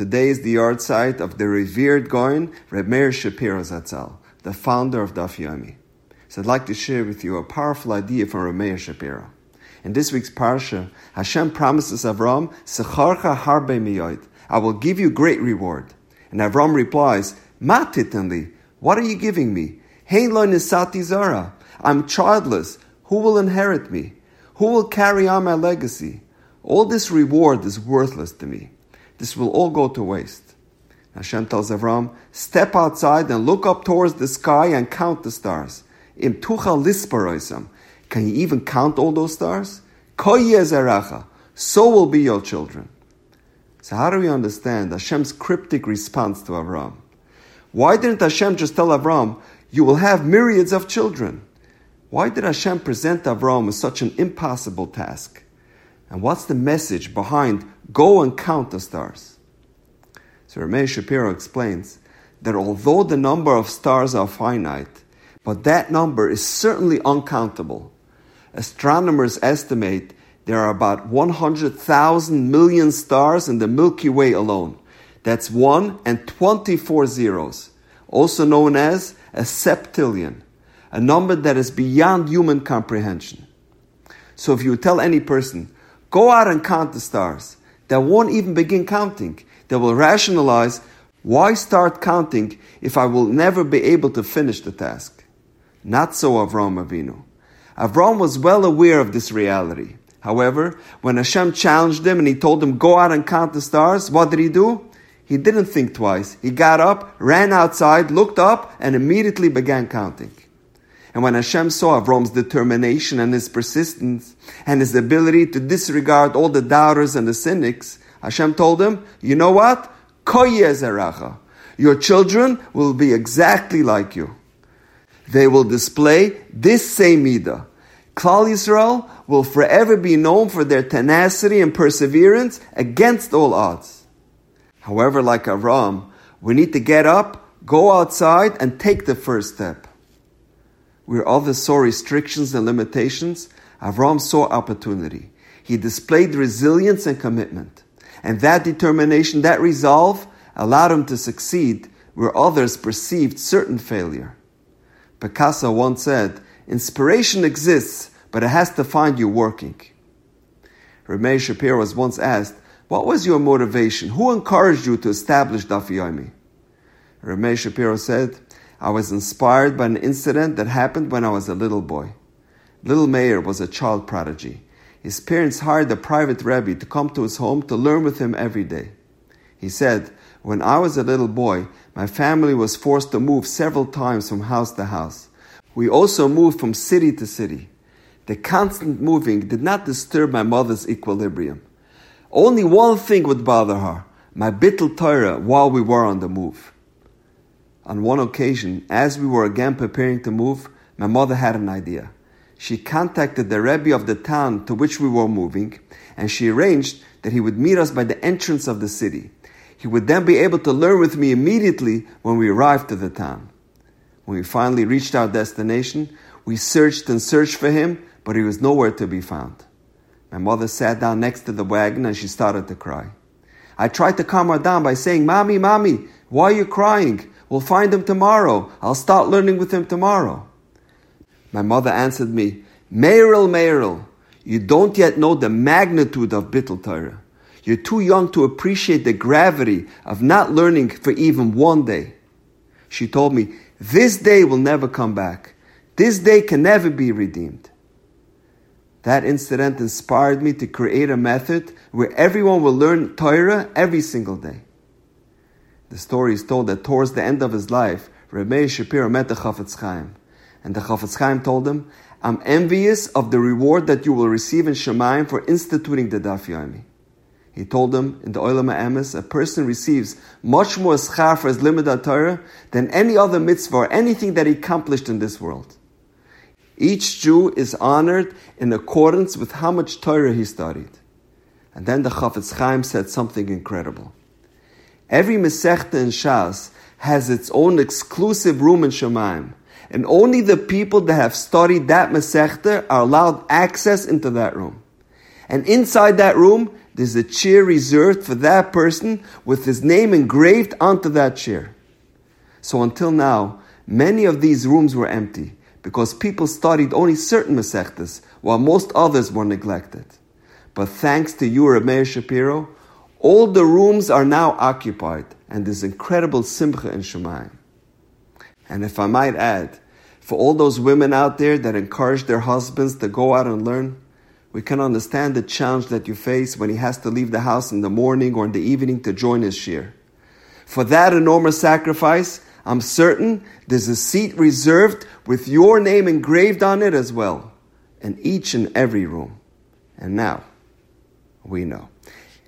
Today is the yahrzeit of the revered Gaon, Reb Meir Shapiro Zatzal, the founder of Daf Yomi. So I'd like to share with you a powerful idea from Reb Meir Shapiro. In this week's parsha, Hashem promises Avram, "Secharcha harbe miyoid." I will give you great reward. And Avram replies, "Ma titanli, what are you giving me? Hein lo nisati zara. I'm childless. Who will inherit me? Who will carry on my legacy? All this reward is worthless to me. This will all go to waste." Hashem tells Avram, "Step outside and look up towards the sky and count the stars." Im lisparoisam can you even count all those stars? So will be your children. So how do we understand Hashem's cryptic response to Avram? Why didn't Hashem just tell Avram, you will have myriads of children? Why did Hashem present Avram with such an impossible task? And what's the message behind go and count the stars? So Rameh Shapiro explains that although the number of stars are finite, but that number is certainly uncountable astronomers estimate there are about 100,000 million stars in the Milky Way alone. That's 1 and 24 zeros, also known as a septillion, a number that is beyond human comprehension. So if you tell any person, go out and count the stars, they won't even begin counting. They will rationalize, why start counting if I will never be able to finish the task? Not so Avram Avinu. Avram was well aware of this reality. However, when Hashem challenged him and he told him, go out and count the stars, what did he do? He didn't think twice. He got up, ran outside, looked up, and immediately began counting. And when Hashem saw Avram's determination and his persistence and his ability to disregard all the doubters and the cynics, Hashem told him, you know what? Your children will be exactly like you. They will display this same midah Klal Yisrael will forever be known for their tenacity and perseverance against all odds. However, like Avram, we need to get up, go outside, and take the first step. Where others saw restrictions and limitations, Avram saw opportunity. He displayed resilience and commitment. And that determination, that resolve, allowed him to succeed where others perceived certain failure. Picasso once said, Inspiration exists, but it has to find you working. Rameh Shapiro was once asked, What was your motivation? Who encouraged you to establish Daf Yomi? Rameh Shapiro said, I was inspired by an incident that happened when I was a little boy. Little Meir was a child prodigy. His parents hired a private Rebbe to come to his home to learn with him every day. He said, When I was a little boy, my family was forced to move several times from house to house. We also moved from city to city. The constant moving did not disturb my mother's equilibrium. Only one thing would bother her my bittul Torah while we were on the move. On one occasion, as we were again preparing to move, my mother had an idea. She contacted the Rebbe of the town to which we were moving, and she arranged that he would meet us by the entrance of the city. He would then be able to learn with me immediately when we arrived to the town. When we finally reached our destination, we searched and searched for him, but he was nowhere to be found. My mother sat down next to the wagon and she started to cry. I tried to calm her down by saying, Mommy, Mommy, why are you crying? We'll find him tomorrow. I'll start learning with him tomorrow. My mother answered me, Meiril, Meiril, you don't yet know the magnitude of Bittul Torah. You're too young to appreciate the gravity of not learning for even one day. She told me, this day will never come back. This day can never be redeemed. That incident inspired me to create a method where everyone will learn Torah every single day. The story is told that towards the end of his life, Rabbi Shapiro met the Chafetz Chaim. And the Chafetz Chaim told him, I'm envious of the reward that you will receive in Shemayim for instituting the Daf Yomi. He told him in the Olam Emes, a person receives much more schar for his limud Torah than any other mitzvah or anything that he accomplished in this world. Each Jew is honored in accordance with how much Torah he studied. And then the Chafetz Chaim said something incredible. Every Masechta in Shas has its own exclusive room in Shemaim, and only the people that have studied that Masechta are allowed access into that room. And inside that room, there's a chair reserved for that person with his name engraved onto that chair. So until now, many of these rooms were empty because people studied only certain Masechtas while most others were neglected. But thanks to you, Meir Shapiro, all the rooms are now occupied and there's incredible simcha in Shemayim. And if I might add, for all those women out there that encourage their husbands to go out and learn, we can understand the challenge that you face when he has to leave the house in the morning or in the evening to join his shiur. For that enormous sacrifice, I'm certain there's a seat reserved with your name engraved on it as well, in each and every room. And now, we know.